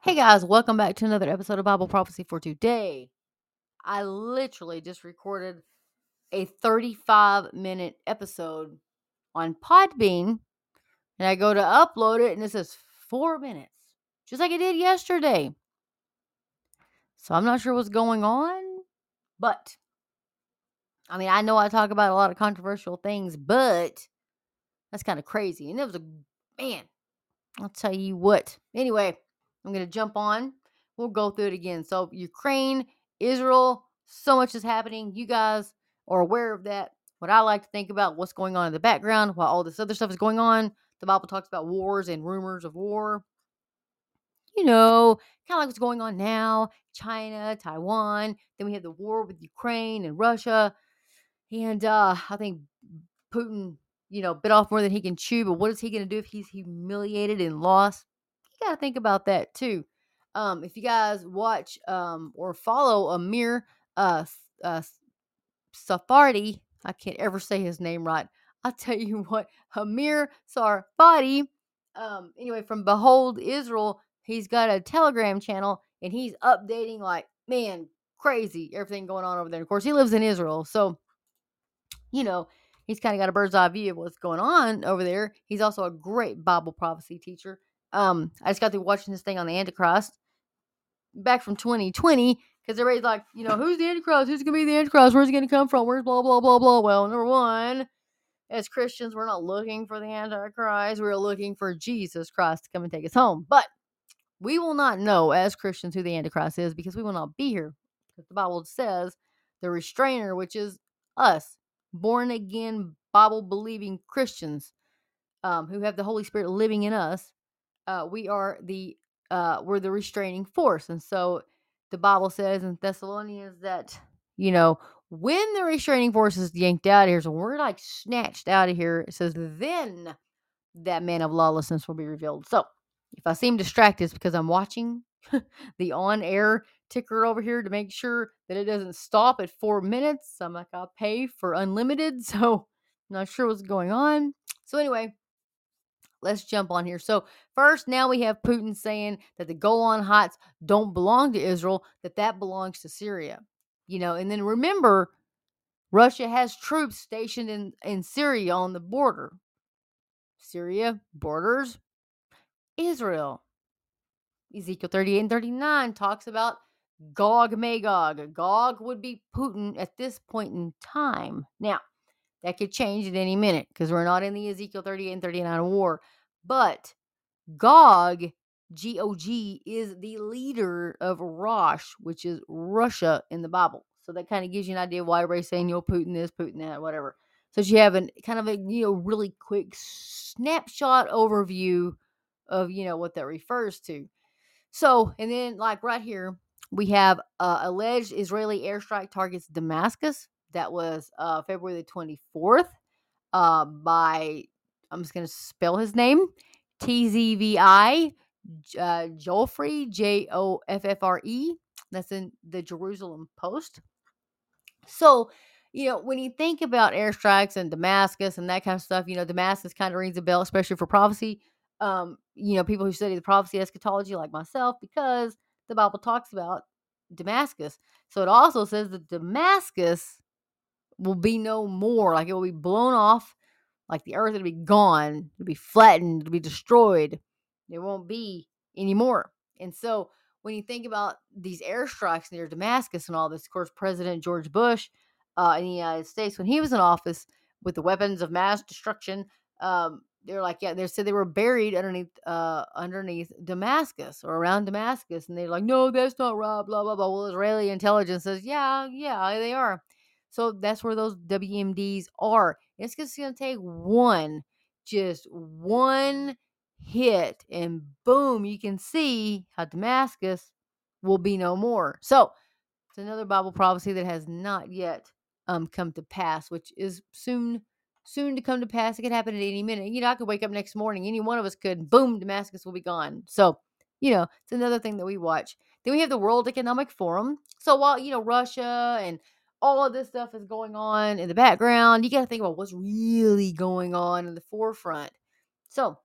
Hey guys, welcome back to another episode of Bible Prophecy for today. I literally just recorded a 35 minute episode on Podbean and I go to upload it and it says four minutes, just like it did yesterday. So I'm not sure what's going on, but I mean, I know I talk about a lot of controversial things, but that's kind of crazy. And it was a man, I'll tell you what. Anyway, I'm going to jump on. We'll go through it again. So, Ukraine, Israel, so much is happening. You guys are aware of that. What I like to think about what's going on in the background while all this other stuff is going on. The Bible talks about wars and rumors of war. You know, kind of like what's going on now China, Taiwan. Then we have the war with Ukraine and Russia. And uh, I think Putin, you know, bit off more than he can chew. But what is he going to do if he's humiliated and lost? You got to think about that too. Um, if you guys watch um, or follow Amir uh, uh, Safardi, I can't ever say his name right. I'll tell you what, Amir Sarfati, um, anyway, from Behold Israel, he's got a Telegram channel and he's updating like, man, crazy everything going on over there. Of course, he lives in Israel. So, you know, he's kind of got a bird's eye view of what's going on over there. He's also a great Bible prophecy teacher. Um, I just got through watching this thing on the Antichrist back from 2020 because everybody's like, you know, who's the Antichrist? Who's gonna be the Antichrist? Where's he gonna come from? Where's blah blah blah blah? Well, number one, as Christians, we're not looking for the Antichrist. We're looking for Jesus Christ to come and take us home. But we will not know as Christians who the Antichrist is because we will not be here. Because the Bible says the restrainer, which is us, born again, Bible believing Christians um, who have the Holy Spirit living in us, uh, we are the uh, we're the restraining force. And so the Bible says in Thessalonians that you know when the restraining force is yanked out of here, so we're like snatched out of here. It says then that man of lawlessness will be revealed. So if I seem distracted, it's because I'm watching the on air ticker over here to make sure that it doesn't stop at four minutes. I'm like, I'll pay for unlimited. So I'm not sure what's going on. So anyway, let's jump on here. So first, now we have Putin saying that the Golan Heights don't belong to Israel, that that belongs to Syria. You know, and then remember, Russia has troops stationed in, in Syria on the border. Syria borders Israel. Ezekiel 38 and 39 talks about Gog Magog. Gog would be Putin at this point in time. Now, that could change at any minute because we're not in the Ezekiel 38 and 39 war. But Gog, G O G, is the leader of Rosh, which is Russia in the Bible. So that kind of gives you an idea why everybody's saying, you know, Putin this, Putin that, whatever. So you have an kind of a you know really quick snapshot overview of you know what that refers to. So and then like right here we have uh, alleged Israeli airstrike targets Damascus. That was uh, February the twenty fourth uh, by I'm just gonna spell his name T Z V I uh, Joffre J O F F R E. That's in the Jerusalem Post. So you know, when you think about airstrikes and Damascus and that kind of stuff, you know, Damascus kind of rings a bell, especially for prophecy. Um, you know, people who study the prophecy eschatology, like myself, because the Bible talks about Damascus. So it also says that Damascus will be no more, like it will be blown off, like the earth will be gone, it'll be flattened, it'll be destroyed. There won't be anymore. And so when you think about these airstrikes near Damascus and all this, of course, President George Bush uh, in the United States when he was in office with the weapons of mass destruction. Um, they're like, yeah, they said they were buried underneath, uh, underneath Damascus or around Damascus, and they're like, no, that's not right, blah blah blah. Well, Israeli intelligence says, yeah, yeah, they are. So that's where those WMDs are. It's just gonna take one, just one hit, and boom, you can see how Damascus will be no more. So it's another Bible prophecy that has not yet um, come to pass, which is soon soon to come to pass. It could happen at any minute. You know, I could wake up next morning. Any one of us could. Boom, Damascus will be gone. So, you know, it's another thing that we watch. Then we have the World Economic Forum. So while you know Russia and all of this stuff is going on in the background, you got to think about what's really going on in the forefront. So,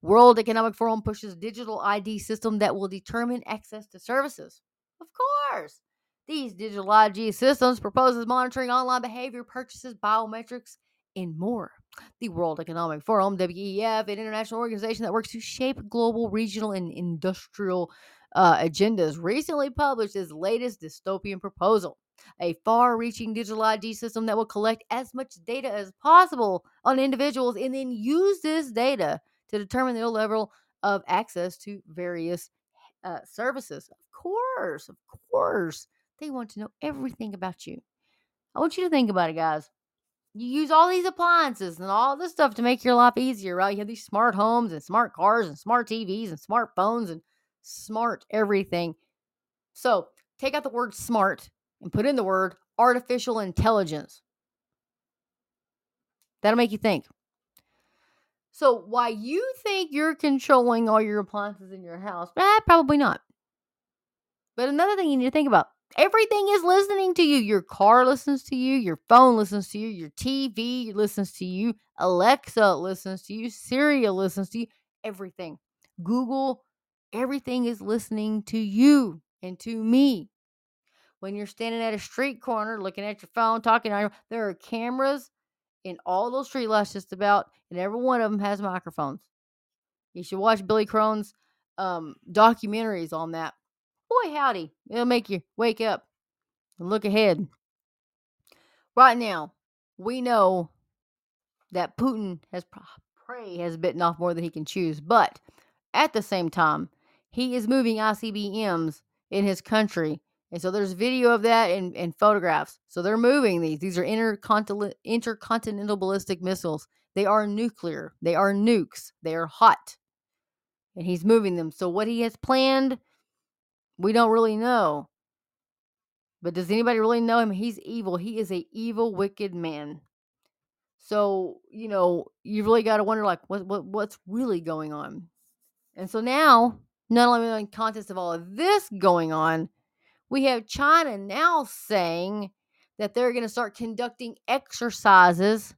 World Economic Forum pushes digital ID system that will determine access to services. Of course. These digital ID systems proposes monitoring online behavior, purchases, biometrics, and more. The World Economic Forum, WEF, an international organization that works to shape global, regional, and industrial uh, agendas, recently published its latest dystopian proposal a far reaching digital ID system that will collect as much data as possible on individuals and then use this data to determine their level of access to various uh, services. Of course, of course, they want to know everything about you. I want you to think about it, guys. You use all these appliances and all this stuff to make your life easier, right? You have these smart homes and smart cars and smart TVs and smartphones and smart everything. So take out the word smart and put in the word artificial intelligence. That'll make you think. So, why you think you're controlling all your appliances in your house? Eh, probably not. But another thing you need to think about everything is listening to you. Your car listens to you, your phone listens to you, your TV listens to you, Alexa listens to you, Siri listens to you, everything. Google, everything is listening to you and to me when you're standing at a street corner looking at your phone, talking on your, there are cameras in all those street lights just about, and every one of them has microphones. You should watch Billy Crone's um, documentaries on that. Boy, howdy, it'll make you wake up and look ahead. Right now, we know that Putin has prey has bitten off more than he can choose, but at the same time, he is moving ICBMs in his country and so there's video of that and, and photographs. So they're moving these. These are intercontinental, intercontinental ballistic missiles. They are nuclear. They are nukes. They are hot. And he's moving them. So what he has planned, we don't really know. But does anybody really know him? He's evil. He is a evil, wicked man. So, you know, you really got to wonder like what, what what's really going on. And so now, not only in the context of all of this going on, we have China now saying that they're going to start conducting exercises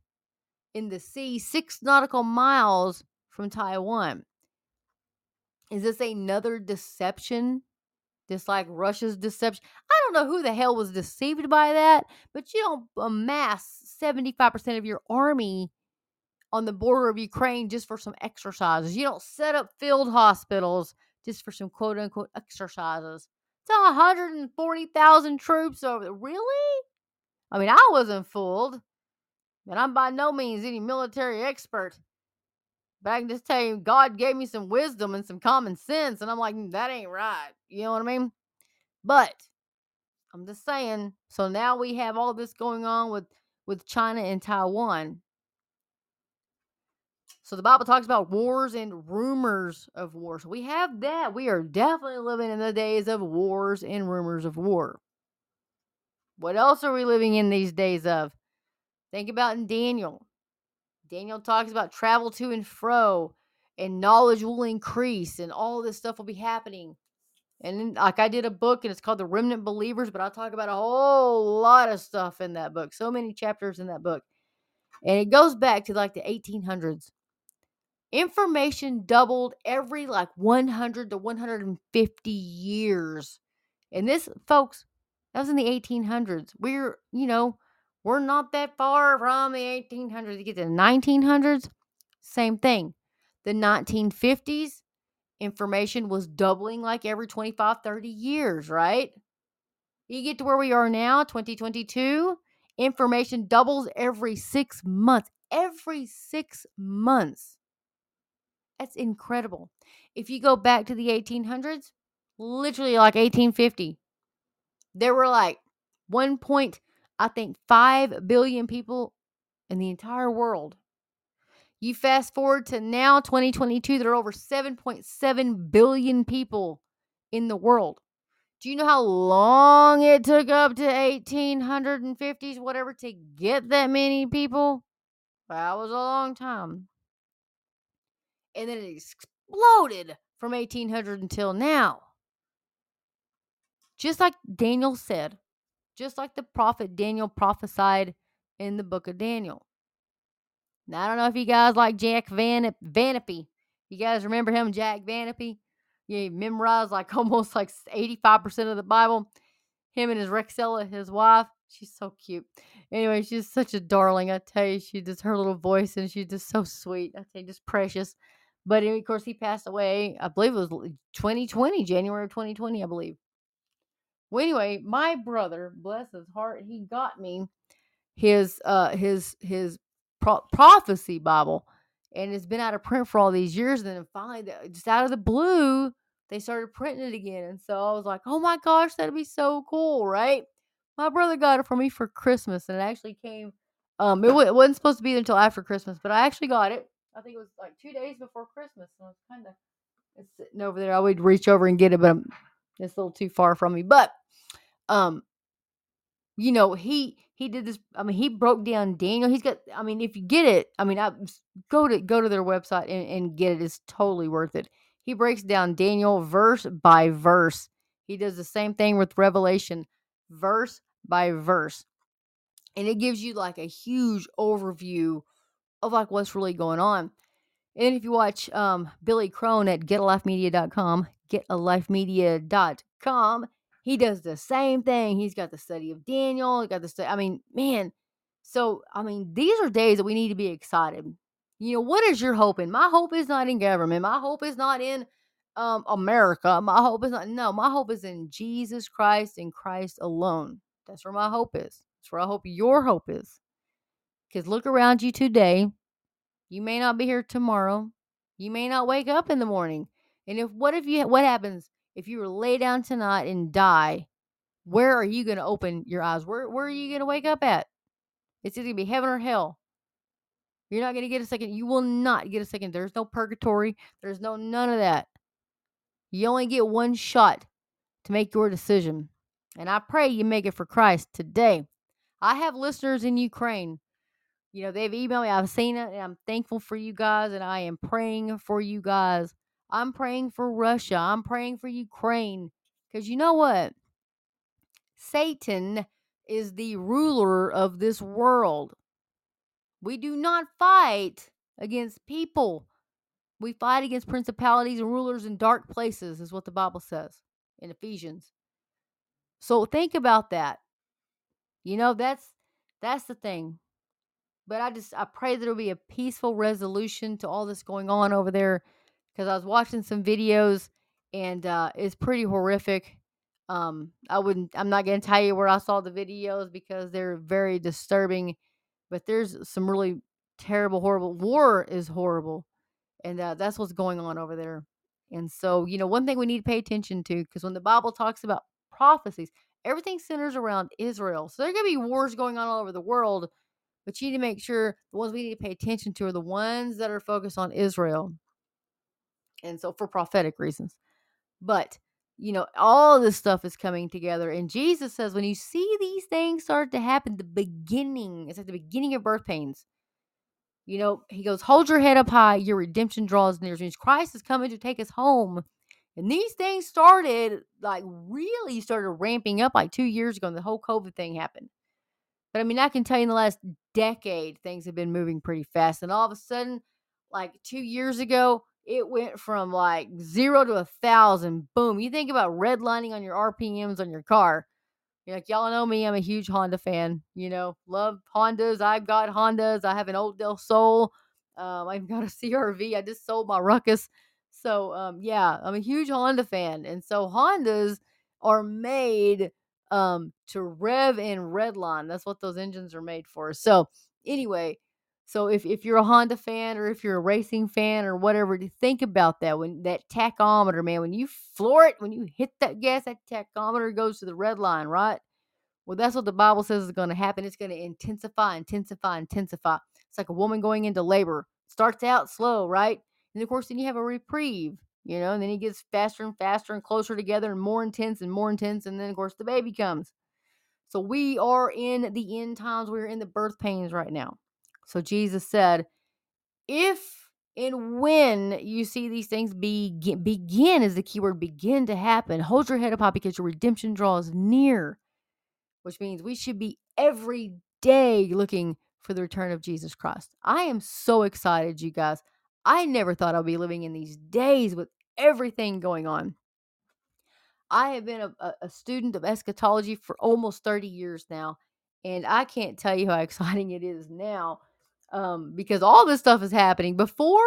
in the sea six nautical miles from Taiwan. Is this another deception? Just like Russia's deception? I don't know who the hell was deceived by that, but you don't amass 75% of your army on the border of Ukraine just for some exercises. You don't set up field hospitals just for some quote unquote exercises. It's 140,000 troops over there. Really? I mean, I wasn't fooled. And I'm by no means any military expert. But I can just tell you, God gave me some wisdom and some common sense. And I'm like, mm, that ain't right. You know what I mean? But I'm just saying. So now we have all this going on with, with China and Taiwan. So the Bible talks about wars and rumors of wars. We have that. We are definitely living in the days of wars and rumors of war. What else are we living in these days of? Think about in Daniel. Daniel talks about travel to and fro, and knowledge will increase, and all this stuff will be happening. And then, like I did a book, and it's called The Remnant Believers, but I talk about a whole lot of stuff in that book. So many chapters in that book. And it goes back to like the 1800s information doubled every like 100 to 150 years. And this, folks, that was in the 1800s. We're, you know, we're not that far from the 1800s. You get to the 1900s, same thing. The 1950s, information was doubling like every 25, 30 years, right? You get to where we are now, 2022, information doubles every six months. Every six months. That's incredible. If you go back to the 1800s, literally like 1850, there were like 1. Point, I think 5 billion people in the entire world. You fast forward to now 2022, there are over 7.7 billion people in the world. Do you know how long it took up to 1850s, whatever, to get that many people? That was a long time and then it exploded from 1800 until now. Just like Daniel said, just like the prophet Daniel prophesied in the book of Daniel. Now, I don't know if you guys like Jack Van Vanapee. You guys remember him, Jack Van Impe? He memorized like almost like 85% of the Bible. Him and his Rexella, his wife. She's so cute. Anyway, she's such a darling. I tell you, she just her little voice and she's just so sweet. I tell you, just precious. But of course, he passed away. I believe it was 2020, January of 2020, I believe. Well, anyway, my brother, bless his heart, he got me his uh his his pro- prophecy Bible, and it's been out of print for all these years. And then finally, just out of the blue, they started printing it again. And so I was like, oh my gosh, that'd be so cool, right? My brother got it for me for Christmas, and it actually came. Um, it, w- it wasn't supposed to be until after Christmas, but I actually got it. I think it was like two days before Christmas, so it's kind of sitting over there. I would reach over and get it, but I'm, it's a little too far from me. But um, you know, he he did this. I mean, he broke down Daniel. He's got. I mean, if you get it, I mean, I, go to go to their website and, and get it. It's totally worth it. He breaks down Daniel verse by verse. He does the same thing with Revelation, verse by verse, and it gives you like a huge overview of like what's really going on. And if you watch um, Billy Crone at getalifemedia.com, getalifemedia.com, he does the same thing. He's got the study of Daniel. He got the study. I mean, man. So I mean, these are days that we need to be excited. You know, what is your hope in? My hope is not in government. My hope is not in um, America. My hope is not. No, my hope is in Jesus Christ and Christ alone. That's where my hope is. That's where I hope your hope is. Because look around you today. You may not be here tomorrow. You may not wake up in the morning. And if what if you what happens if you were lay down tonight and die? Where are you going to open your eyes? Where where are you going to wake up at? It's either going to be heaven or hell. You're not going to get a second. You will not get a second. There's no purgatory. There's no none of that. You only get one shot to make your decision. And I pray you make it for Christ today. I have listeners in Ukraine. You know, they've emailed me. I've seen it, and I'm thankful for you guys, and I am praying for you guys. I'm praying for Russia. I'm praying for Ukraine. Because you know what? Satan is the ruler of this world. We do not fight against people. We fight against principalities and rulers in dark places, is what the Bible says in Ephesians. So think about that. You know, that's that's the thing. But I just I pray there'll be a peaceful resolution to all this going on over there. Because I was watching some videos and uh, it's pretty horrific. Um, I wouldn't. I'm not to tell you where I saw the videos because they're very disturbing. But there's some really terrible, horrible. War is horrible, and uh, that's what's going on over there. And so, you know, one thing we need to pay attention to because when the Bible talks about prophecies, everything centers around Israel. So there are to be wars going on all over the world, but you need to make sure the ones we need to pay attention to are the ones that are focused on Israel. And so, for prophetic reasons. But you know, all this stuff is coming together. And Jesus says, when you see these things start to happen, the beginning, it's like the beginning of birth pains. You know, he goes, hold your head up high, your redemption draws near. Means Christ is coming to take us home. And these things started, like, really started ramping up like two years ago, and the whole COVID thing happened. But I mean, I can tell you in the last decade, things have been moving pretty fast. And all of a sudden, like two years ago, it went from like zero to a thousand. Boom. You think about redlining on your RPMs on your car. You're like, y'all know me. I'm a huge Honda fan. You know, love Hondas. I've got Hondas. I have an old Del Sol. Um, I've got a CRV. I just sold my Ruckus. So, um, yeah, I'm a huge Honda fan. And so Hondas are made um, to rev and redline. That's what those engines are made for. So, anyway, so if, if you're a Honda fan or if you're a racing fan or whatever, think about that when that tachometer, man, when you floor it, when you hit that gas, that tachometer goes to the red line, right? Well, that's what the Bible says is going to happen. It's going to intensify, intensify, intensify. It's like a woman going into labor. Starts out slow, right? And of course, then you have a reprieve, you know, and then he gets faster and faster and closer together and more intense and more intense. And then, of course, the baby comes. So we are in the end times. We're in the birth pains right now. So Jesus said, if and when you see these things begin, begin is the keyword begin to happen, hold your head up high because your redemption draws near, which means we should be every day looking for the return of Jesus Christ. I am so excited, you guys. I never thought I'd be living in these days with everything going on. I have been a, a student of eschatology for almost 30 years now, and I can't tell you how exciting it is now um, because all this stuff is happening. Before,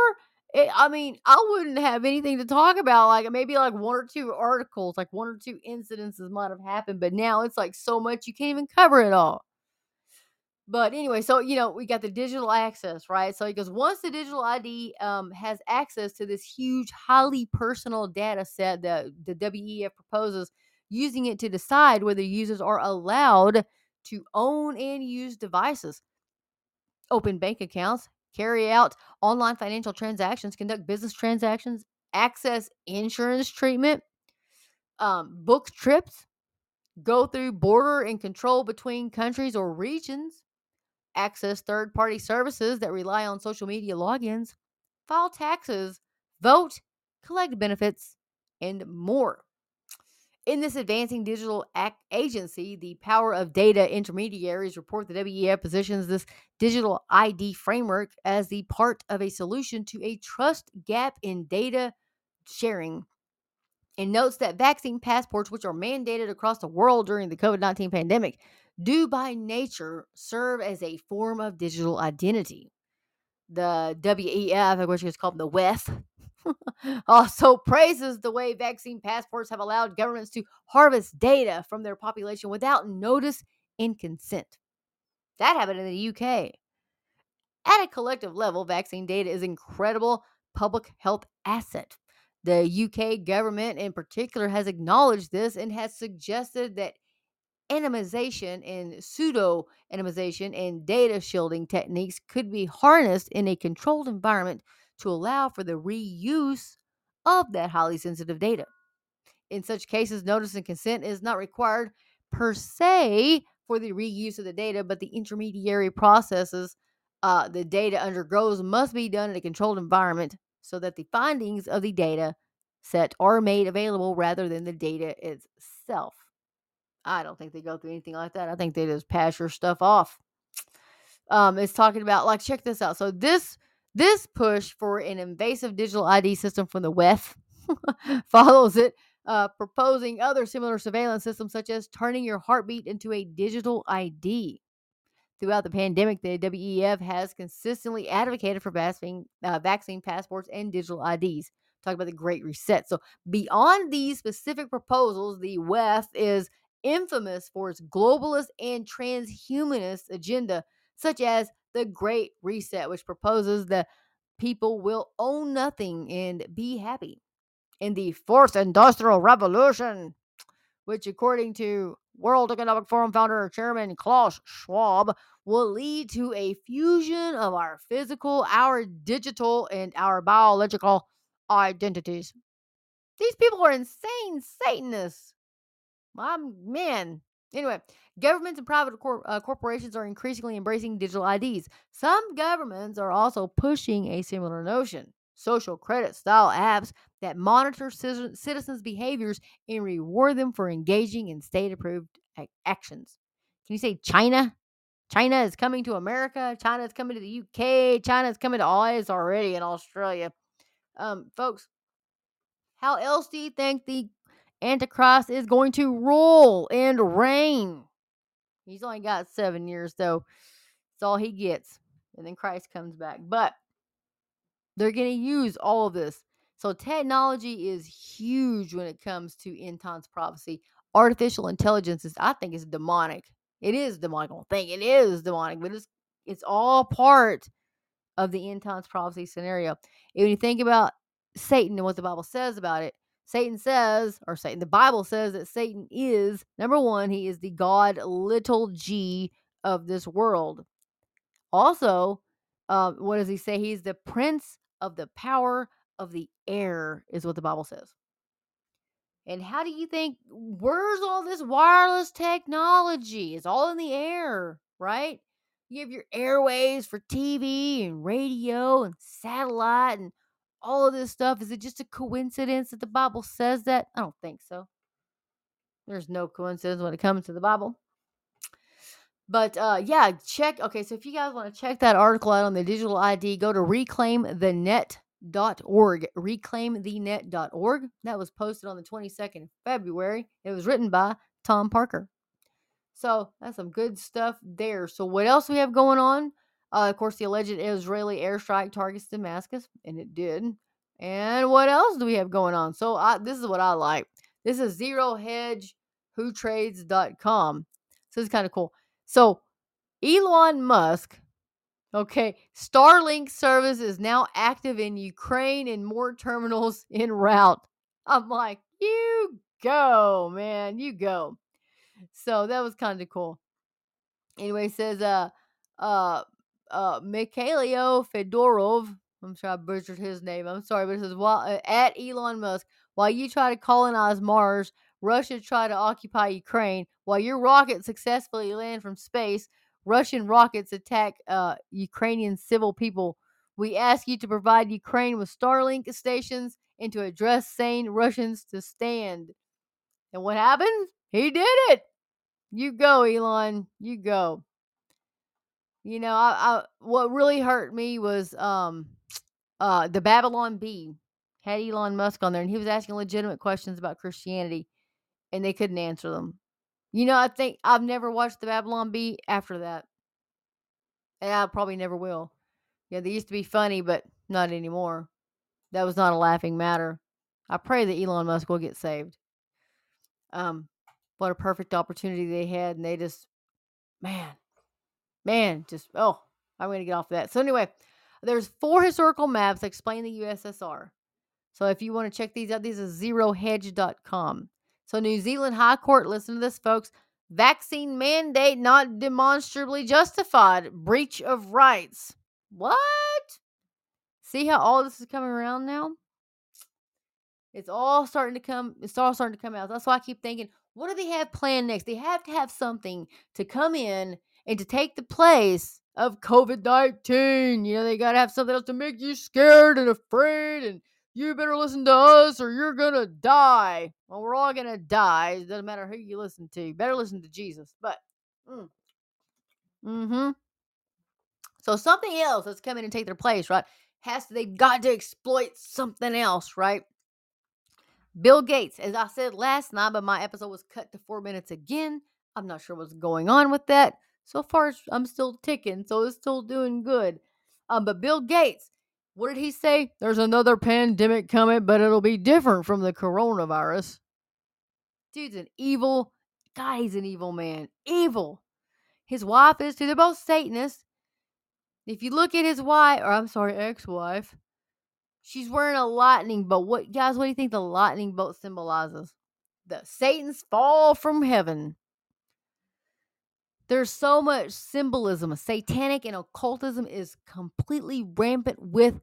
it, I mean, I wouldn't have anything to talk about. Like maybe like one or two articles, like one or two incidences might have happened, but now it's like so much you can't even cover it all. But anyway, so you know, we got the digital access, right? So he goes, once the digital ID um, has access to this huge, highly personal data set that the WEF proposes, using it to decide whether users are allowed to own and use devices, open bank accounts, carry out online financial transactions, conduct business transactions, access insurance treatment, um, book trips, go through border and control between countries or regions, access third party services that rely on social media logins, file taxes, vote, collect benefits, and more. In this advancing digital agency, the power of data intermediaries report the WEF positions this digital ID framework as the part of a solution to a trust gap in data sharing and notes that vaccine passports, which are mandated across the world during the COVID 19 pandemic, do by nature serve as a form of digital identity. The WEF, which is called the WEF, also praises the way vaccine passports have allowed governments to harvest data from their population without notice and consent. That happened in the UK. At a collective level, vaccine data is an incredible public health asset. The UK government, in particular, has acknowledged this and has suggested that anonymization and pseudo anonymization and data shielding techniques could be harnessed in a controlled environment to allow for the reuse of that highly sensitive data. In such cases, notice and consent is not required per se for the reuse of the data, but the intermediary processes uh, the data undergoes must be done in a controlled environment so that the findings of the data set are made available rather than the data itself. I don't think they go through anything like that. I think they just pass your stuff off. Um, it's talking about like check this out. So this this push for an invasive digital ID system from the WEF follows it, uh, proposing other similar surveillance systems such as turning your heartbeat into a digital ID. Throughout the pandemic, the WEF has consistently advocated for vaccine, uh, vaccine passports and digital IDs. Talk about the Great Reset. So, beyond these specific proposals, the WEF is infamous for its globalist and transhumanist agenda, such as the Great Reset, which proposes that people will own nothing and be happy. In the Fourth Industrial Revolution, which, according to World Economic Forum founder and Chairman Klaus Schwab, will lead to a fusion of our physical, our digital, and our biological identities. These people are insane Satanists. I'm man. Anyway, governments and private cor- uh, corporations are increasingly embracing digital IDs. Some governments are also pushing a similar notion social credit style apps that monitor citizens' behaviors and reward them for engaging in state approved actions. Can you say China? China is coming to America. China is coming to the UK. China is coming to all. It's already in Australia. Um, folks, how else do you think the Antichrist is going to rule and reign? He's only got seven years, though. It's all he gets. And then Christ comes back. But they're going to use all of this. So technology is huge when it comes to end times prophecy. Artificial intelligence is, I think, is demonic. It is demonic. I don't think it is demonic, but it's it's all part of the end times prophecy scenario. And when you think about Satan and what the Bible says about it, Satan says, or Satan, the Bible says that Satan is number one, he is the God little g of this world. Also, um, what does he say? He's the prince of the power of the air, is what the Bible says. And how do you think, where's all this wireless technology? It's all in the air, right? You have your airways for TV and radio and satellite and all of this stuff. Is it just a coincidence that the Bible says that? I don't think so. There's no coincidence when it comes to the Bible. But uh, yeah, check. Okay, so if you guys want to check that article out on the digital ID, go to reclaimthenet reclaimthenet.org. Reclaimthenet.org. That was posted on the 22nd of February. It was written by Tom Parker. So that's some good stuff there. So what else we have going on? Uh, of course, the alleged Israeli airstrike targets Damascus, and it did. And what else do we have going on? So I, this is what I like. This is zero hedge whotrades.com. So it's kind of cool. So Elon Musk, okay, Starlink service is now active in Ukraine and more terminals in route. I'm like, you go, man, you go. So that was kind of cool. Anyway, says uh uh uh Mikhailo Fedorov. I'm sure I butchered his name. I'm sorry, but it says while uh, at Elon Musk, while you try to colonize Mars, Russia try to occupy Ukraine. While your rockets successfully land from space, Russian rockets attack uh, Ukrainian civil people. We ask you to provide Ukraine with Starlink stations and to address sane Russians to stand. And what happened? He did it. You go, Elon. You go. You know, I, I what really hurt me was um uh the Babylon Bee had Elon Musk on there and he was asking legitimate questions about Christianity and they couldn't answer them. You know, I think I've never watched the Babylon Bee after that. And I probably never will. Yeah, they used to be funny, but not anymore. That was not a laughing matter. I pray that Elon Musk will get saved. Um, what a perfect opportunity they had, and they just, man, man, just oh, I'm gonna get off of that. So anyway, there's four historical maps that explain the USSR. So if you want to check these out, these is zerohedge.com. So New Zealand High Court, listen to this, folks. Vaccine mandate not demonstrably justified. Breach of rights. What? See how all this is coming around now? It's all starting to come. It's all starting to come out. That's why I keep thinking, what do they have planned next? They have to have something to come in and to take the place of COVID nineteen. You know, they got to have something else to make you scared and afraid, and you better listen to us or you're gonna die. Well, we're all gonna die. It doesn't matter who you listen to. You better listen to Jesus. But, mm, hmm So something else that's coming and take their place, right? Has to, they've got to exploit something else, right? Bill Gates, as I said last night, but my episode was cut to four minutes again. I'm not sure what's going on with that. So far, I'm still ticking, so it's still doing good. Um, but Bill Gates, what did he say? There's another pandemic coming, but it'll be different from the coronavirus. Dude's an evil guy. He's an evil man. Evil. His wife is too. They're both Satanists. If you look at his wife, or I'm sorry, ex-wife, she's wearing a lightning bolt. What guys? What do you think the lightning bolt symbolizes? The Satan's fall from heaven. There's so much symbolism. Satanic and occultism is completely rampant with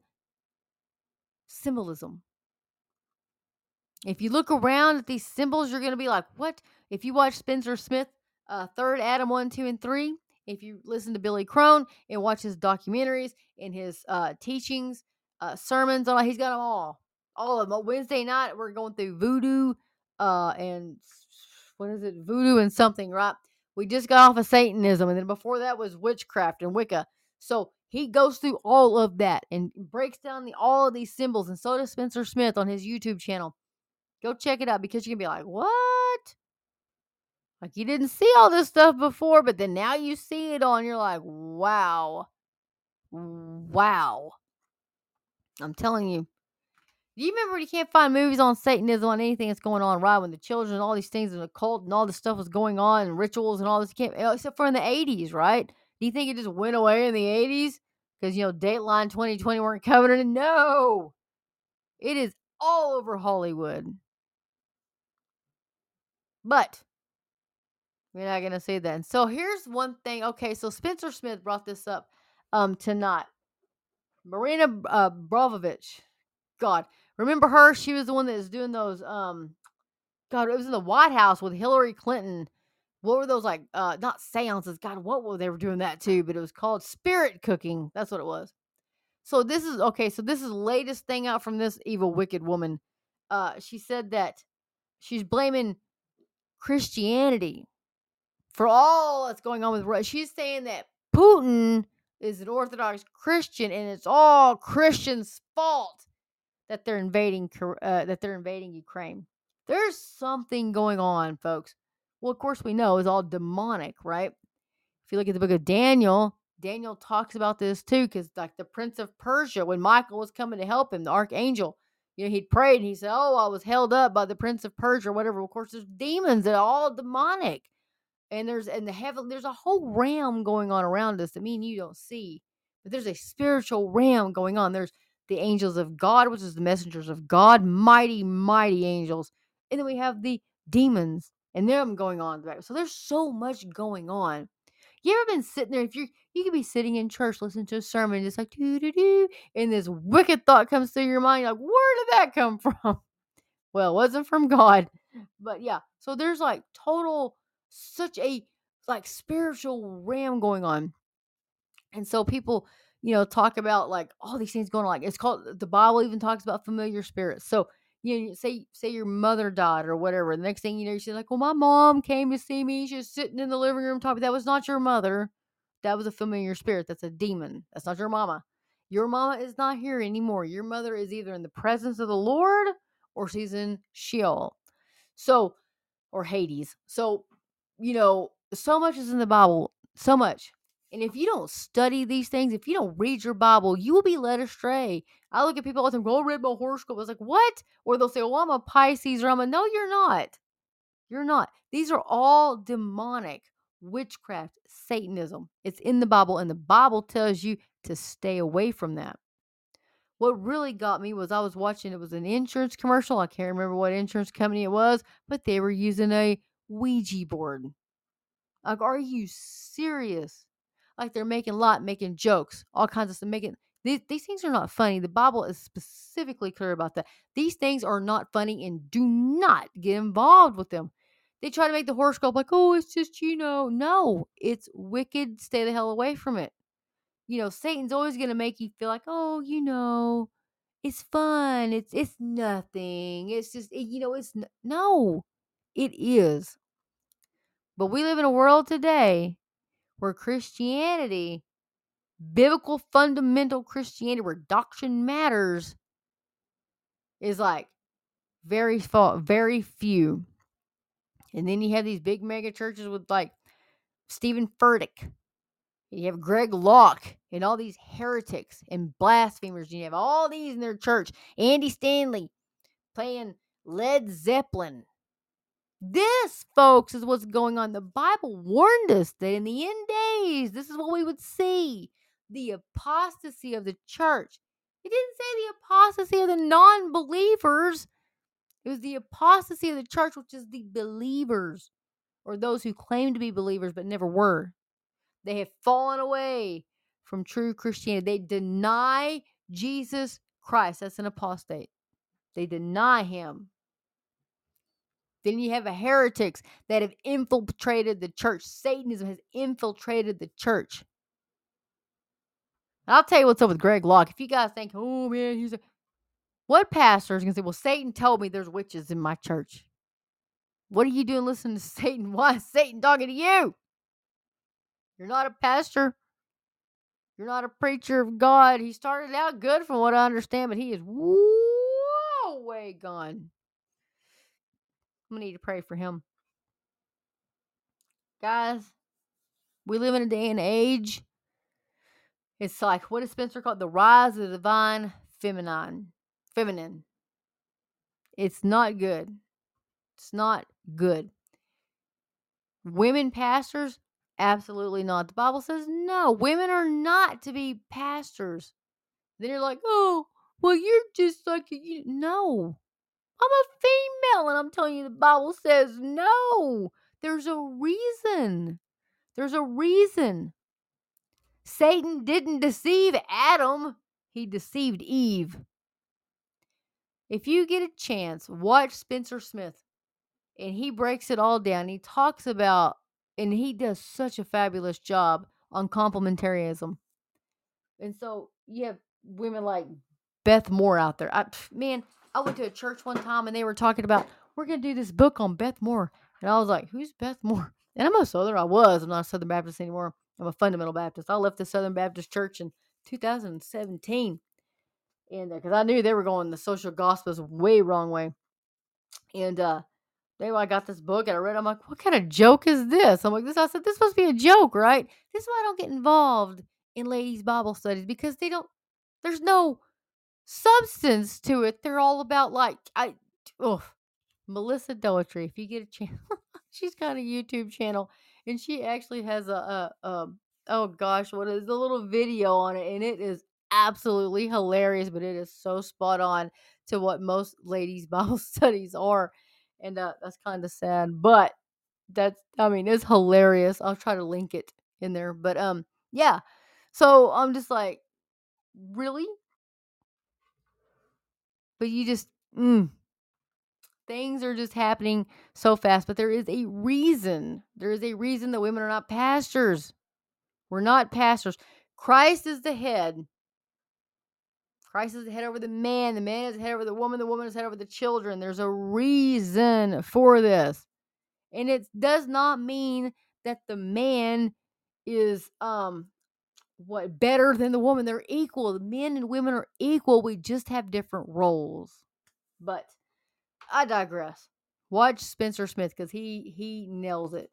symbolism. If you look around at these symbols, you're going to be like, what? If you watch Spencer Smith, uh, Third Adam 1, 2, and 3, if you listen to Billy Crone and watch his documentaries and his uh, teachings, uh, sermons, all he's got them all. All of them. On Wednesday night, we're going through voodoo uh, and what is it? Voodoo and something, right? We just got off of Satanism, and then before that was witchcraft and Wicca. So he goes through all of that and breaks down the, all of these symbols, and so does Spencer Smith on his YouTube channel. Go check it out because you can be like, what? Like you didn't see all this stuff before, but then now you see it all, and you're like, wow. Wow. I'm telling you. Do you remember you can't find movies on Satanism on anything that's going on right when the children and all these things and the cult and all this stuff was going on and rituals and all this can't eh, except for in the 80s, right? Do you think it just went away in the 80s? Because you know, Dateline 2020 weren't covering it. No. It is all over Hollywood. But we're not gonna say that. And so here's one thing. Okay, so Spencer Smith brought this up um tonight. Marina uh. God, remember her? She was the one that was doing those. Um, God, it was in the White House with Hillary Clinton. What were those like? Uh, not seances. God, what were they were doing that too? But it was called spirit cooking. That's what it was. So this is okay. So this is latest thing out from this evil, wicked woman. Uh, she said that she's blaming Christianity for all that's going on with Russia. She's saying that Putin is an Orthodox Christian, and it's all Christians' fault that they're invading uh, that they're invading Ukraine. There's something going on, folks. Well, of course we know it's all demonic, right? If you look at the book of Daniel, Daniel talks about this too, because like the prince of Persia, when Michael was coming to help him, the archangel, you know, he'd prayed and he said, Oh, I was held up by the prince of Persia, or whatever. Of course, there's demons that are all demonic. And there's in the heaven, there's a whole realm going on around us that me and you don't see. But there's a spiritual realm going on. There's the angels of God, which is the messengers of God, mighty, mighty angels. And then we have the demons and them going on. So there's so much going on. You ever been sitting there? If you're, you could be sitting in church listening to a sermon, just like doo doo doo, and this wicked thought comes through your mind. like, where did that come from? Well, it wasn't from God, but yeah. So there's like total, such a like spiritual ram going on, and so people you know, talk about like all these things going on. Like it's called the Bible even talks about familiar spirits. So you know, say say your mother died or whatever. The next thing you know, say like, "Well, my mom came to see me. She's sitting in the living room talking." That was not your mother. That was a familiar spirit. That's a demon. That's not your mama. Your mama is not here anymore. Your mother is either in the presence of the Lord or she's in Sheol. So, or Hades. So, you know, so much is in the Bible. So much. And if you don't study these things, if you don't read your Bible, you will be led astray. I look at people all the time, oh, go read my horoscope. I was like, what? Or they'll say, well, I'm a Pisces or I'm a, no, you're not. You're not. These are all demonic witchcraft, Satanism. It's in the Bible, and the Bible tells you to stay away from that. What really got me was I was watching, it was an insurance commercial. I can't remember what insurance company it was, but they were using a Ouija board. Like, are you serious? Like they're making lot, making jokes, all kinds of stuff, making these, these things are not funny. The Bible is specifically clear about that. These things are not funny and do not get involved with them. They try to make the horoscope like, oh, it's just, you know, no, it's wicked. Stay the hell away from it. You know, Satan's always going to make you feel like, oh, you know, it's fun. It's it's nothing. It's just, it, you know, it's no, it is. But we live in a world today where Christianity, biblical fundamental Christianity, where doctrine matters, is like very very few. And then you have these big mega churches with like Steven Furtick. You have Greg Locke and all these heretics and blasphemers. You have all these in their church. Andy Stanley playing Led Zeppelin. This, folks, is what's going on. The Bible warned us that in the end days, this is what we would see the apostasy of the church. It didn't say the apostasy of the non believers, it was the apostasy of the church, which is the believers or those who claim to be believers but never were. They have fallen away from true Christianity. They deny Jesus Christ. That's an apostate. They deny him. Then you have a heretics that have infiltrated the church. Satanism has infiltrated the church. And I'll tell you what's up with Greg Locke. If you guys think, oh man, he's a what pastor is gonna say, Well, Satan told me there's witches in my church. What are you doing listening to Satan? Why is Satan talking to you? You're not a pastor. You're not a preacher of God. He started out good from what I understand, but he is way gone. I'm gonna need to pray for him. Guys, we live in a day and age. It's like what is Spencer called? The rise of the divine feminine. Feminine. It's not good. It's not good. Women pastors? Absolutely not. The Bible says no. Women are not to be pastors. Then you're like, oh, well, you're just like you. No, I'm a female and I'm telling you the Bible says no. There's a reason. There's a reason. Satan didn't deceive Adam, he deceived Eve. If you get a chance, watch Spencer Smith and he breaks it all down. He talks about, and he does such a fabulous job on complementarianism. And so you have women like Beth Moore out there. I, man, I went to a church one time and they were talking about we're gonna do this book on Beth Moore, and I was like, "Who's Beth Moore?" And I'm a Southern. I was. I'm not a Southern Baptist anymore. I'm a fundamental Baptist. I left the Southern Baptist Church in 2017, and because uh, I knew they were going the social gospel's way wrong way, and uh, they I got this book and I read. It, I'm like, what kind of joke is this? I'm like, this. I said, this must be a joke, right? This is why I don't get involved in ladies' Bible studies because they don't. There's no substance to it. They're all about like I. Oh, Melissa Dougherty. If you get a chance, she's got a YouTube channel and she actually has a, a, a oh gosh, what is the little video on it, and it is absolutely hilarious. But it is so spot on to what most ladies' Bible studies are, and uh, that's kind of sad. But that's I mean it's hilarious. I'll try to link it in there. But um yeah. So I'm just like, really? But you just mm, things are just happening so fast. But there is a reason. There is a reason that women are not pastors. We're not pastors. Christ is the head. Christ is the head over the man. The man is the head over the woman. The woman is head over the children. There's a reason for this. And it does not mean that the man is um what better than the woman. They're equal. The men and women are equal. We just have different roles. But I digress. Watch Spencer Smith because he he nails it.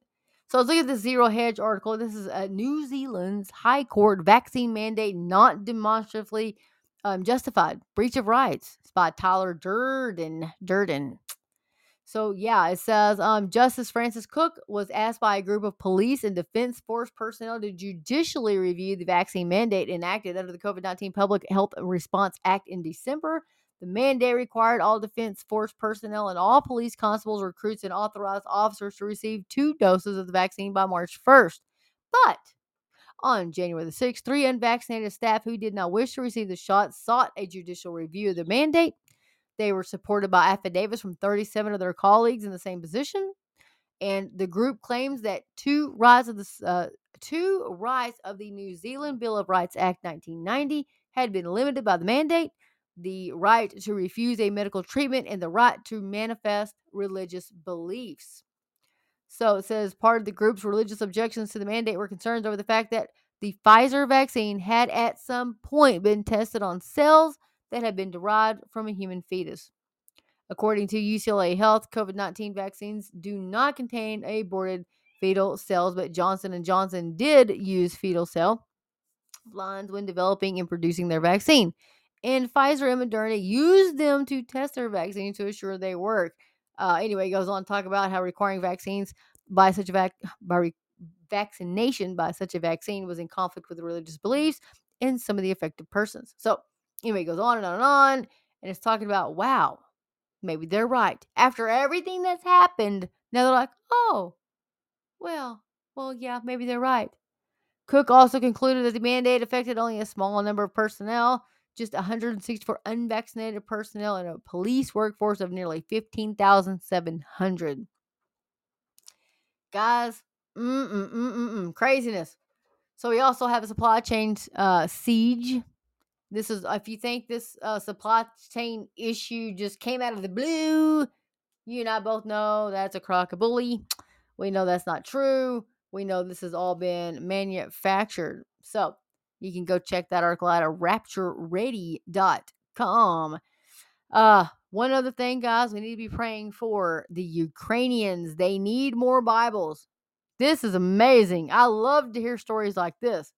So let's look at the Zero Hedge article. This is a New Zealand's High Court vaccine mandate not demonstrably um, justified. Breach of rights. It's by Tyler Durden. Durden. So yeah, it says um, Justice Francis Cooke was asked by a group of police and defense force personnel to judicially review the vaccine mandate enacted under the COVID 19 Public Health Response Act in December. The mandate required all defense force personnel and all police constables, recruits, and authorized officers to receive two doses of the vaccine by March 1st. But on January the 6th, three unvaccinated staff who did not wish to receive the shot sought a judicial review of the mandate. They were supported by affidavits from 37 of their colleagues in the same position. And the group claims that two rise of the uh, two rights of the New Zealand Bill of Rights Act 1990 had been limited by the mandate the right to refuse a medical treatment and the right to manifest religious beliefs. So it says part of the group's religious objections to the mandate were concerns over the fact that the Pfizer vaccine had at some point been tested on cells that had been derived from a human fetus. According to UCLA Health, COVID-19 vaccines do not contain aborted fetal cells, but Johnson & Johnson did use fetal cell lines when developing and producing their vaccine and Pfizer and Moderna used them to test their vaccine to assure they work. Uh, anyway, goes on to talk about how requiring vaccines by such a vac- by re- vaccination by such a vaccine was in conflict with religious beliefs in some of the affected persons. So anyway, it goes on and on and on, and it's talking about wow, maybe they're right. After everything that's happened, now they're like, oh, well, well, yeah, maybe they're right. Cooke also concluded that the mandate affected only a small number of personnel just 164 unvaccinated personnel and a police workforce of nearly 15,700. Guys, mm-mm-mm-mm, craziness. So we also have a supply chain uh, siege. This is if you think this uh, supply chain issue just came out of the blue, you and I both know that's a crock of bully. We know that's not true. We know this has all been manufactured. So you can go check that article out at raptureready.com. Uh, one other thing, guys, we need to be praying for the Ukrainians. They need more Bibles. This is amazing. I love to hear stories like this.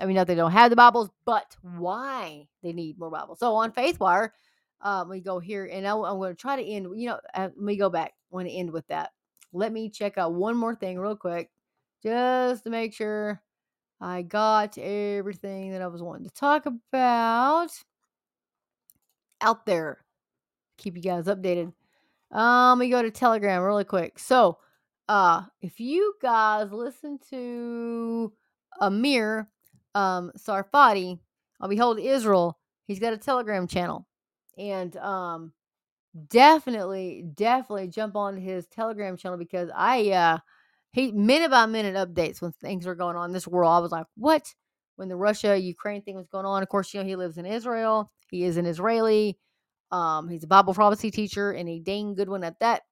I mean, not they don't have the Bibles, but why they need more Bibles. So on FaithWire, um, we go here, and I, am going to try to end. You know, uh, let me go back. I want to end with that. Let me check out one more thing real quick, just to make sure I got everything that I was wanting to talk about out there. Keep you guys updated. Um, we go to Telegram really quick. So, uh, if you guys listen to Amir um Tsarfati on Behold Israel, he's got a Telegram channel. And um definitely, definitely jump on his Telegram channel because I uh he minute by minute updates when things are going on in this world. I was like, what? When the Russia Ukraine thing was going on, of course, you know he lives in Israel. He is an Israeli. Um, he's a Bible prophecy teacher and a dang good one at that.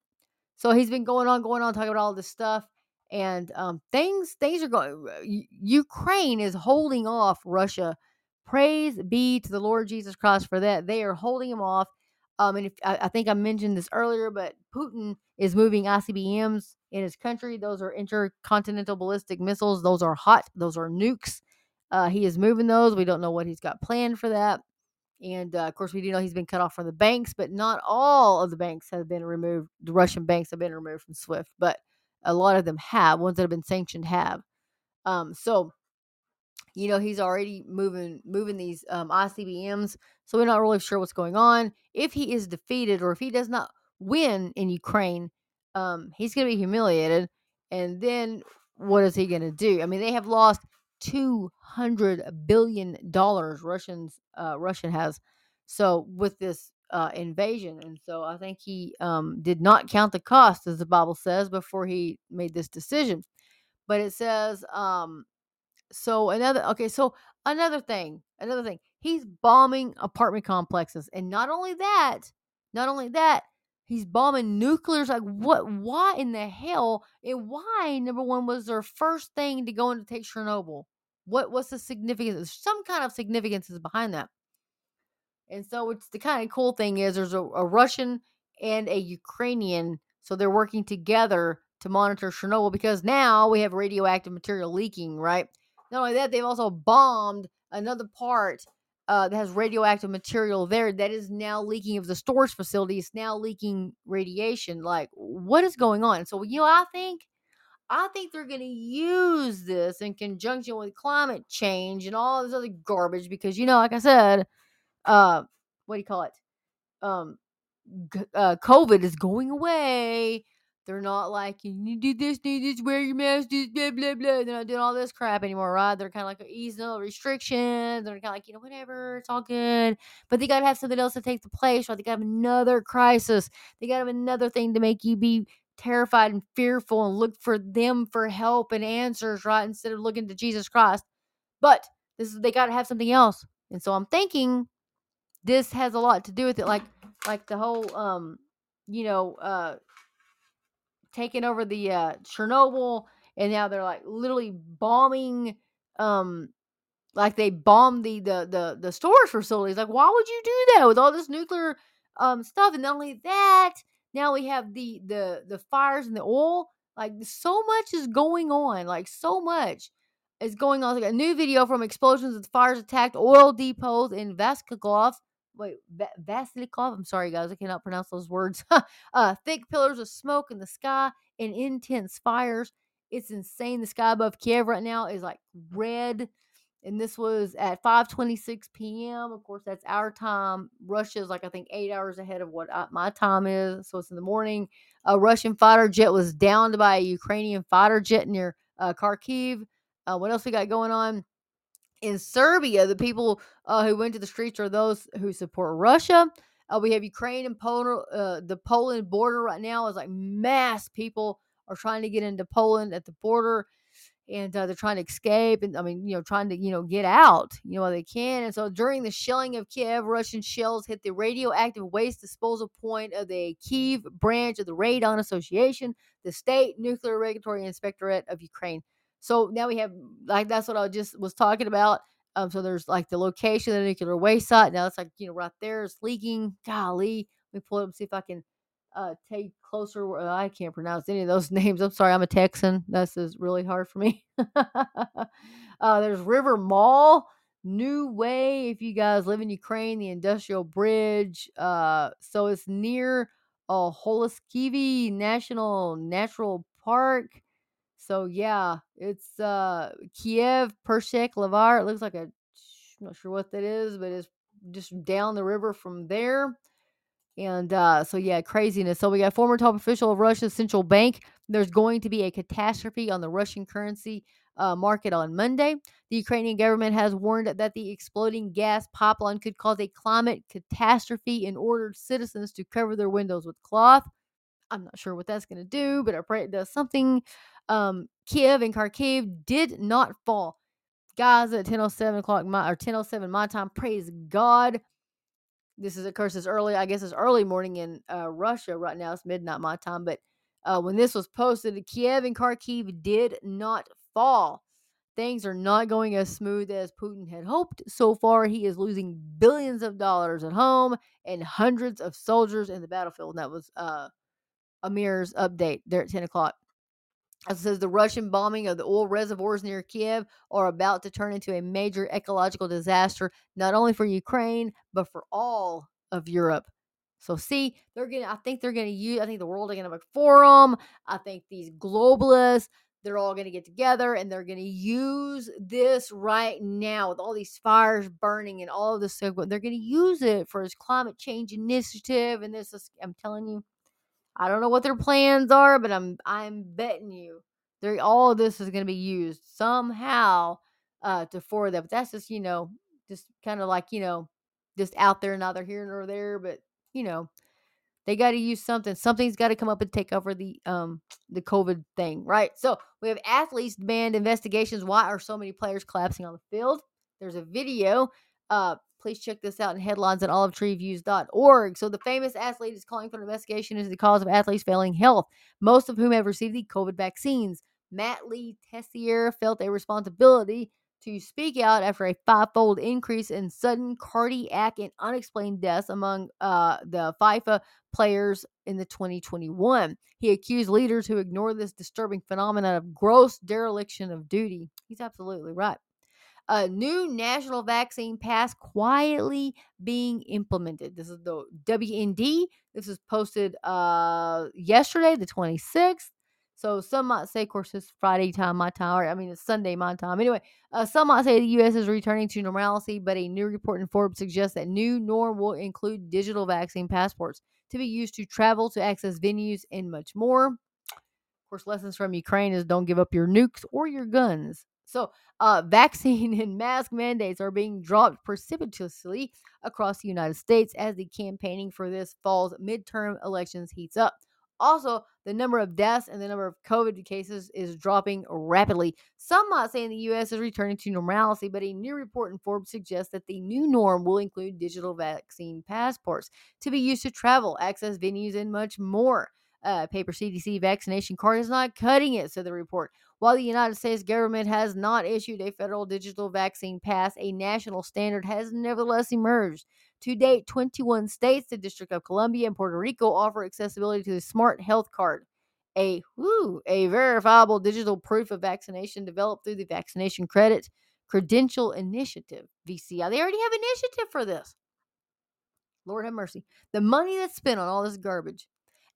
So he's been going on, going on, talking about all this stuff. And um, things things are going. Ukraine is holding off Russia. Praise be to the Lord Jesus Christ for that. They are holding him off. Um, and if I, I think I mentioned this earlier, but Putin is moving ICBMs in his country. Those are intercontinental ballistic missiles. Those are hot. Those are nukes. Uh, he is moving those. We don't know what he's got planned for that. And uh, of course, we do know he's been cut off from the banks, but not all of the banks have been removed. The Russian banks have been removed from SWIFT, but a lot of them have. Ones that have been sanctioned have. Um, so, you know, he's already moving moving these um, ICBMs. So we're not really sure what's going on. If he is defeated or if he does not win in Ukraine, um, he's going to be humiliated. And then what is he going to do? I mean, they have lost two hundred billion dollars. Russians, uh, Russian has. So with this uh, invasion, and so I think he um, did not count the cost, as the Bible says, before he made this decision. But it says, um, so another okay, so another thing, another thing, he's bombing apartment complexes, and not only that, not only that, he's bombing nuclears. Like what? Why in the hell? And why number one was their first thing to go in to take Chernobyl? What what's the significance? Some kind of significance is behind that. And so it's the kind of cool thing is there's a, a Russian and a Ukrainian, so they're working together to monitor Chernobyl because now we have radioactive material leaking, right? Not only that, they've also bombed another part uh, that has radioactive material there that is now leaking of the storage facility. It's now leaking radiation. Like, what is going on? So, you know, I think, I think they're going to use this in conjunction with climate change and all this other garbage because, you know, like I said, uh, what do you call it? Um, uh, COVID is going away. They're not like you need to do this, need this, wear your mask, do blah blah blah. They're not doing all this crap anymore, right? They're kind of like easing all restrictions. They're kind of like you know whatever, it's all good. But they gotta have something else to take the place, right? They gotta have another crisis. They gotta have another thing to make you be terrified and fearful and look for them for help and answers, right? Instead of looking to Jesus Christ. But this is they gotta have something else. And so I'm thinking this has a lot to do with it like like the whole um you know uh taking over the uh chernobyl and now they're like literally bombing um like they bombed the the the, the storage facilities. Like why would you do that with all this nuclear um stuff? And not only that now we have the the the fires and the oil. Like so much is going on like so much is going on. Like a new video from explosions and fires attacked oil depots in Vaskakov wait, Va- Vasilikov. I'm sorry, guys, I cannot pronounce those words. uh, thick pillars of smoke in the sky and intense fires. It's insane. The sky above Kiev right now is like red. And this was at 5:26 p.m. Of course, that's our time. Russia is like I think eight hours ahead of what I, my time is, so it's in the morning. A Russian fighter jet was downed by a Ukrainian fighter jet near uh, Kharkiv. Uh, what else we got going on? In Serbia, the people uh, who went to the streets are those who support Russia. Uh, we have Ukraine and Poland. Uh, the Poland border right now is like mass people are trying to get into Poland at the border, and uh, they're trying to escape. And I mean, you know, trying to you know get out, you know, while they can. And so during the shelling of Kiev, Russian shells hit the radioactive waste disposal point of the Kiev branch of the Radon Association, the state nuclear regulatory inspectorate of Ukraine. So now we have like that's what I just was talking about. Um, so there's like the location of the nuclear waste site. Now it's like you know right there it's leaking. Golly, let me pull it up and see if I can uh take closer. I can't pronounce any of those names. I'm sorry, I'm a Texan. This is really hard for me. uh, there's River Mall, New Way. If you guys live in Ukraine, the industrial bridge. Uh, so it's near uh, Holoskivi National Natural Park. So yeah, it's uh Kiev, Pershek, Lavar. It looks like a I'm not sure what that is, but it's just down the river from there. And uh, so yeah, craziness. So we got former top official of Russia's central bank. There's going to be a catastrophe on the Russian currency uh, market on Monday. The Ukrainian government has warned that the exploding gas pipeline could cause a climate catastrophe and ordered citizens to cover their windows with cloth. I'm not sure what that's going to do, but I pray it does something. Um, Kiev and Kharkiv did not fall. Guys, at 10:07 o'clock my or 10:07 my time. Praise God. This is of course it's early. I guess it's early morning in uh, Russia right now. It's midnight my time, but Uh, when this was posted, Kiev and Kharkiv did not fall. Things are not going as smooth as Putin had hoped. So far, he is losing billions of dollars at home and hundreds of soldiers in the battlefield. And that was uh, Amir's update there at 10 o'clock. It says the Russian bombing of the oil reservoirs near Kiev are about to turn into a major ecological disaster, not only for Ukraine, but for all of Europe. So see, they're gonna. I think they're gonna use. I think the World Economic Forum. I think these globalists. They're all gonna get together and they're gonna use this right now with all these fires burning and all of this stuff. They're gonna use it for this climate change initiative and this. Is, I'm telling you, I don't know what their plans are, but I'm I'm betting you they all of this is going to be used somehow uh, to forward that. But that's just you know just kind of like you know just out there, neither here nor there. But you know they got to use something. Something's got to come up and take over the um the COVID thing, right? So we have athletes demand investigations. Why are so many players collapsing on the field? There's a video. Uh, please check this out in headlines at olivetreeviews.org. So the famous athlete is calling for an investigation into the cause of athletes failing health, most of whom have received the COVID vaccines. Matt Le Tissier felt a responsibility to speak out after a five-fold increase in sudden cardiac and unexplained deaths among uh, the FIFA players in the 2021. He accused leaders who ignore this disturbing phenomenon of gross dereliction of duty. He's absolutely right a new national vaccine pass quietly being implemented. This is the WND. This is posted uh yesterday, the 26th. So some might say, of course, it's Friday time, my time, or I mean, it's Sunday, my time. Anyway, uh, some might say the U.S. is returning to normalcy, but a new report in Forbes suggests that new norm will include digital vaccine passports to be used to travel, to access venues, and much more. Of course, lessons from Ukraine is don't give up your nukes or your guns. So, uh, vaccine and mask mandates are being dropped precipitously across the United States as the campaigning for this fall's midterm elections heats up. Also, the number of deaths and the number of COVID cases is dropping rapidly. Some might say the U.S. is returning to normalcy, but a new report in Forbes suggests that the new norm will include digital vaccine passports to be used to travel, access venues, and much more. Uh, paper CDC vaccination card is not cutting it, said the report. While the United States government has not issued a federal digital vaccine pass, a national standard has nevertheless emerged. To date, 21 states, the District of Columbia, and Puerto Rico offer accessibility to the Smart Health Card, a a verifiable digital proof of vaccination developed through the Vaccination Credit Credential Initiative (VCI). They already have initiative for this. Lord have mercy. The money that's spent on all this garbage.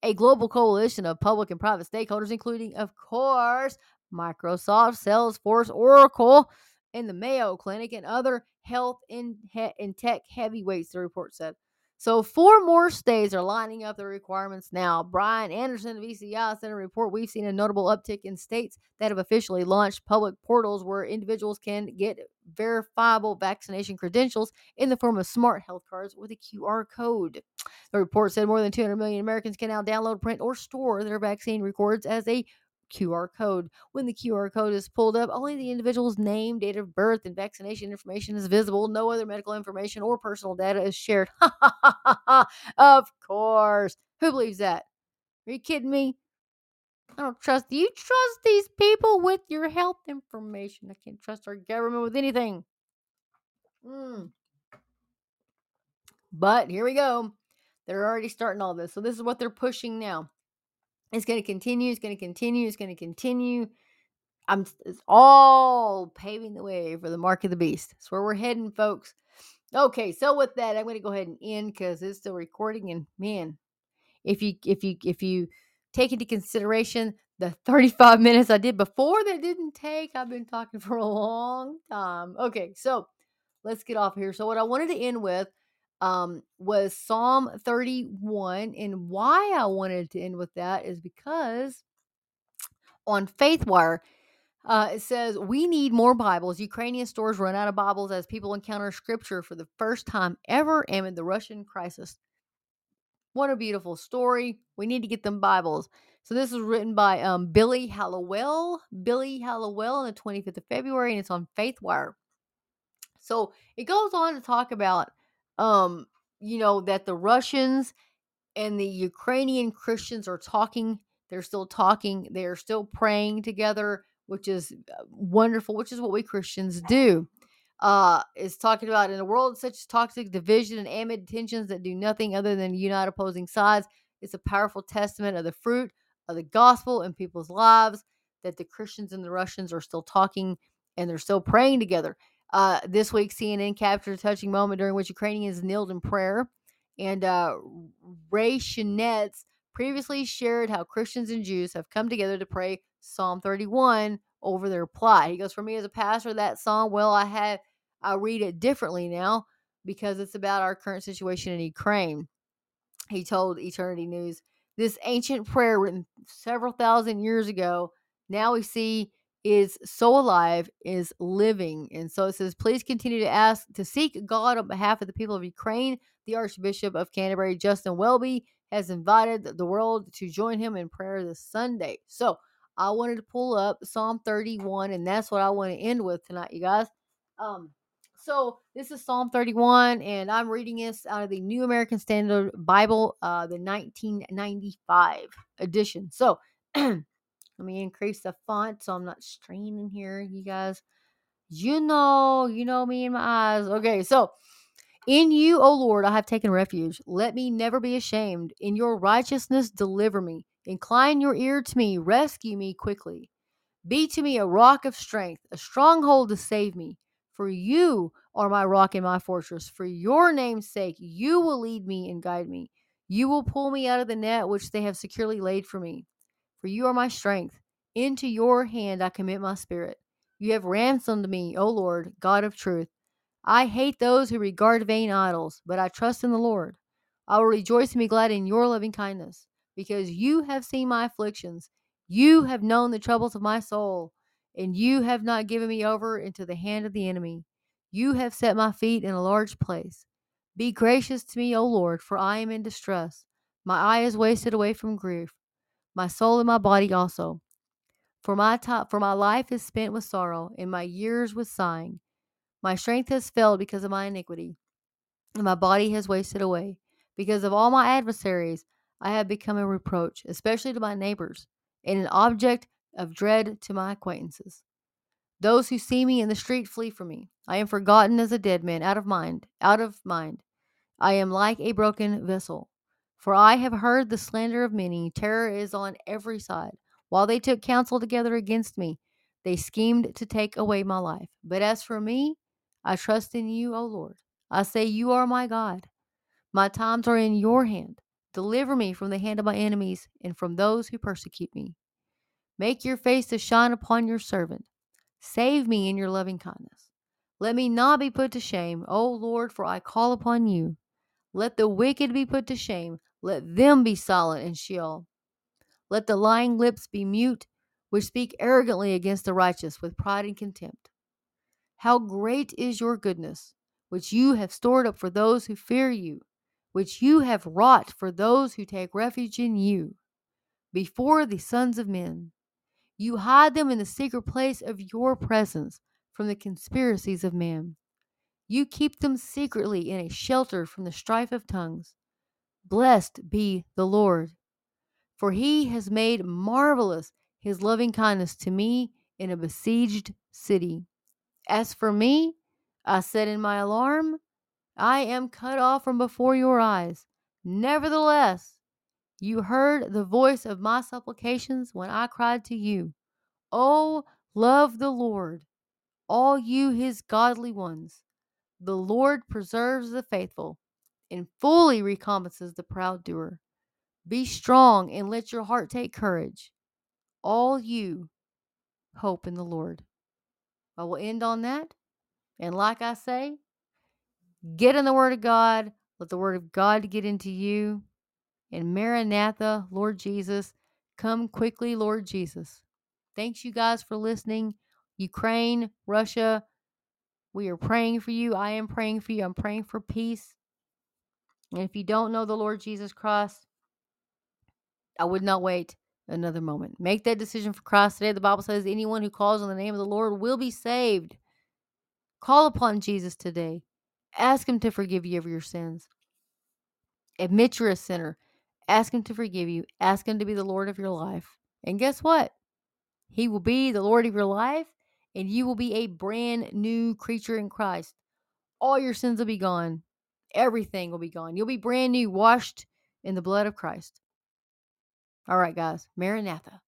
A global coalition of public and private stakeholders, including, of course, Microsoft, Salesforce, Oracle, and the Mayo Clinic, and other health and, and tech heavyweights, the report said. So, four more states are lining up the requirements now. Brian Anderson of VCI sent a report. We've seen a notable uptick in states that have officially launched public portals where individuals can get verifiable vaccination credentials in the form of smart health cards with a QR code. The report said more than 200 million Americans can now download, print, or store their vaccine records as a QR code. When the QR code is pulled up, only the individual's name, date of birth, and vaccination information is visible. No other medical information or personal data is shared. of course. Who believes that? Are you kidding me? I don't trust you. Trust these people with your health information. I can't trust our government with anything. Mm. But here we go. They're already starting all this. So this is what they're pushing now. It's going to continue. It's going to continue. It's going to continue. I'm it's all paving the way for the mark of the beast. That's where we're heading, folks. Okay, so with that, I'm going to go ahead and end because it's still recording. And man, if you if you if you take into consideration the 35 minutes I did before that didn't take, I've been talking for a long time. Okay, so let's get off here. So what I wanted to end with um, was Psalm 31. And why I wanted to end with that is because on FaithWire, uh, it says we need more Bibles. Ukrainian stores run out of Bibles as people encounter Scripture for the first time ever amid the Russian crisis. What a beautiful story! We need to get them Bibles. So this was written by um, Billy Hallowell. Billy Hallowell on the 25th of February, and it's on FaithWire. So it goes on to talk about um, you know, that the Russians and the Ukrainian Christians are talking. They're still talking. They are still praying together, which is uh, wonderful, which is what we Christians do. Uh, is talking about in a world such as toxic division and amid tensions that do nothing other than unite opposing sides. It's a powerful testament of the fruit of the gospel in people's lives that the Christians and the Russians are still talking and they're still praying together. Uh, this week, CNN captured a touching moment during which Ukrainians knelt in prayer. And uh, Ray Shanetz previously shared how Christians and Jews have come together to pray Psalm 31 over their plight. He goes, For me as a pastor, that psalm, well, I have I read it differently now because it's about our current situation in Ukraine. He told Eternity News, this ancient prayer written several thousand years ago, now we see is so alive, is living. And so it says, please continue to ask to seek God on behalf of the people of Ukraine. The Archbishop of Canterbury, Justin Welby, has invited the world to join him in prayer this Sunday. So I wanted to pull up Psalm 31, and that's what I want to end with tonight, you guys. Um, so this is Psalm 31, and I'm reading this out of the New American Standard Bible, uh, the 1995 edition. So let me increase the font so I'm not straining here, you guys. You know, you know me in my eyes. Okay, so in you, O Lord, I have taken refuge. Let me never be ashamed. In your righteousness, deliver me. Incline your ear to me. Rescue me quickly. Be to me a rock of strength, a stronghold to save me. For you are my rock and my fortress. For your name's sake, you will lead me and guide me. You will pull me out of the net which they have securely laid for me. For you are my strength. Into your hand I commit my spirit. You have ransomed me, O Lord, God of truth. I hate those who regard vain idols, but I trust in the Lord. I will rejoice and be glad in your loving kindness, because you have seen my afflictions. You have known the troubles of my soul and you have not given me over into the hand of the enemy. You have set my feet in a large place. Be gracious to me, O Lord, for I am in distress. My eye is wasted away from grief, my soul and my body also. For my top, for my life is spent with sorrow, and my years with sighing. My strength has failed because of my iniquity, and my body has wasted away. Because of all my adversaries, I have become a reproach, especially to my neighbors, and an object of dread to my acquaintances. Those who see me in the street flee from me. I am forgotten as a dead man, out of mind, out of mind. I am like a broken vessel. For I have heard the slander of many. Terror is on every side. While they took counsel together against me, they schemed to take away my life. But as for me, I trust in you, O Lord. I say, You are my God. My times are in your hand. Deliver me from the hand of my enemies and from those who persecute me. Make your face to shine upon your servant. Save me in your loving kindness. Let me not be put to shame, O Lord, for I call upon you. Let the wicked be put to shame. Let them be silent in Sheol. Let the lying lips be mute, which speak arrogantly against the righteous with pride and contempt. How great is your goodness, which you have stored up for those who fear you, which you have wrought for those who take refuge in you, before the sons of men. You hide them in the secret place of your presence from the conspiracies of man. You keep them secretly in a shelter from the strife of tongues. Blessed be the Lord, for he has made marvelous his loving kindness to me in a besieged city. As for me, I said in my alarm, I am cut off from before your eyes. Nevertheless, you heard the voice of my supplications when I cried to you. Oh, love the Lord, all you his godly ones. The Lord preserves the faithful and fully recompenses the proud doer. Be strong and let your heart take courage. All you hope in the Lord. I will end on that. And like I say, get in the Word of God. Let the Word of God get into you. And Maranatha, Lord Jesus, come quickly, Lord Jesus. Thanks, you guys, for listening. Ukraine, Russia, we are praying for you. I am praying for you. I'm praying for peace. And if you don't know the Lord Jesus Christ, I would not wait another moment. Make that decision for Christ today. The Bible says anyone who calls on the name of the Lord will be saved. Call upon Jesus today. Ask him to forgive you of your sins. Admit you're a sinner. Ask him to forgive you. Ask him to be the Lord of your life. And guess what? He will be the Lord of your life, and you will be a brand new creature in Christ. All your sins will be gone. Everything will be gone. You'll be brand new, washed in the blood of Christ. All right, guys. Maranatha.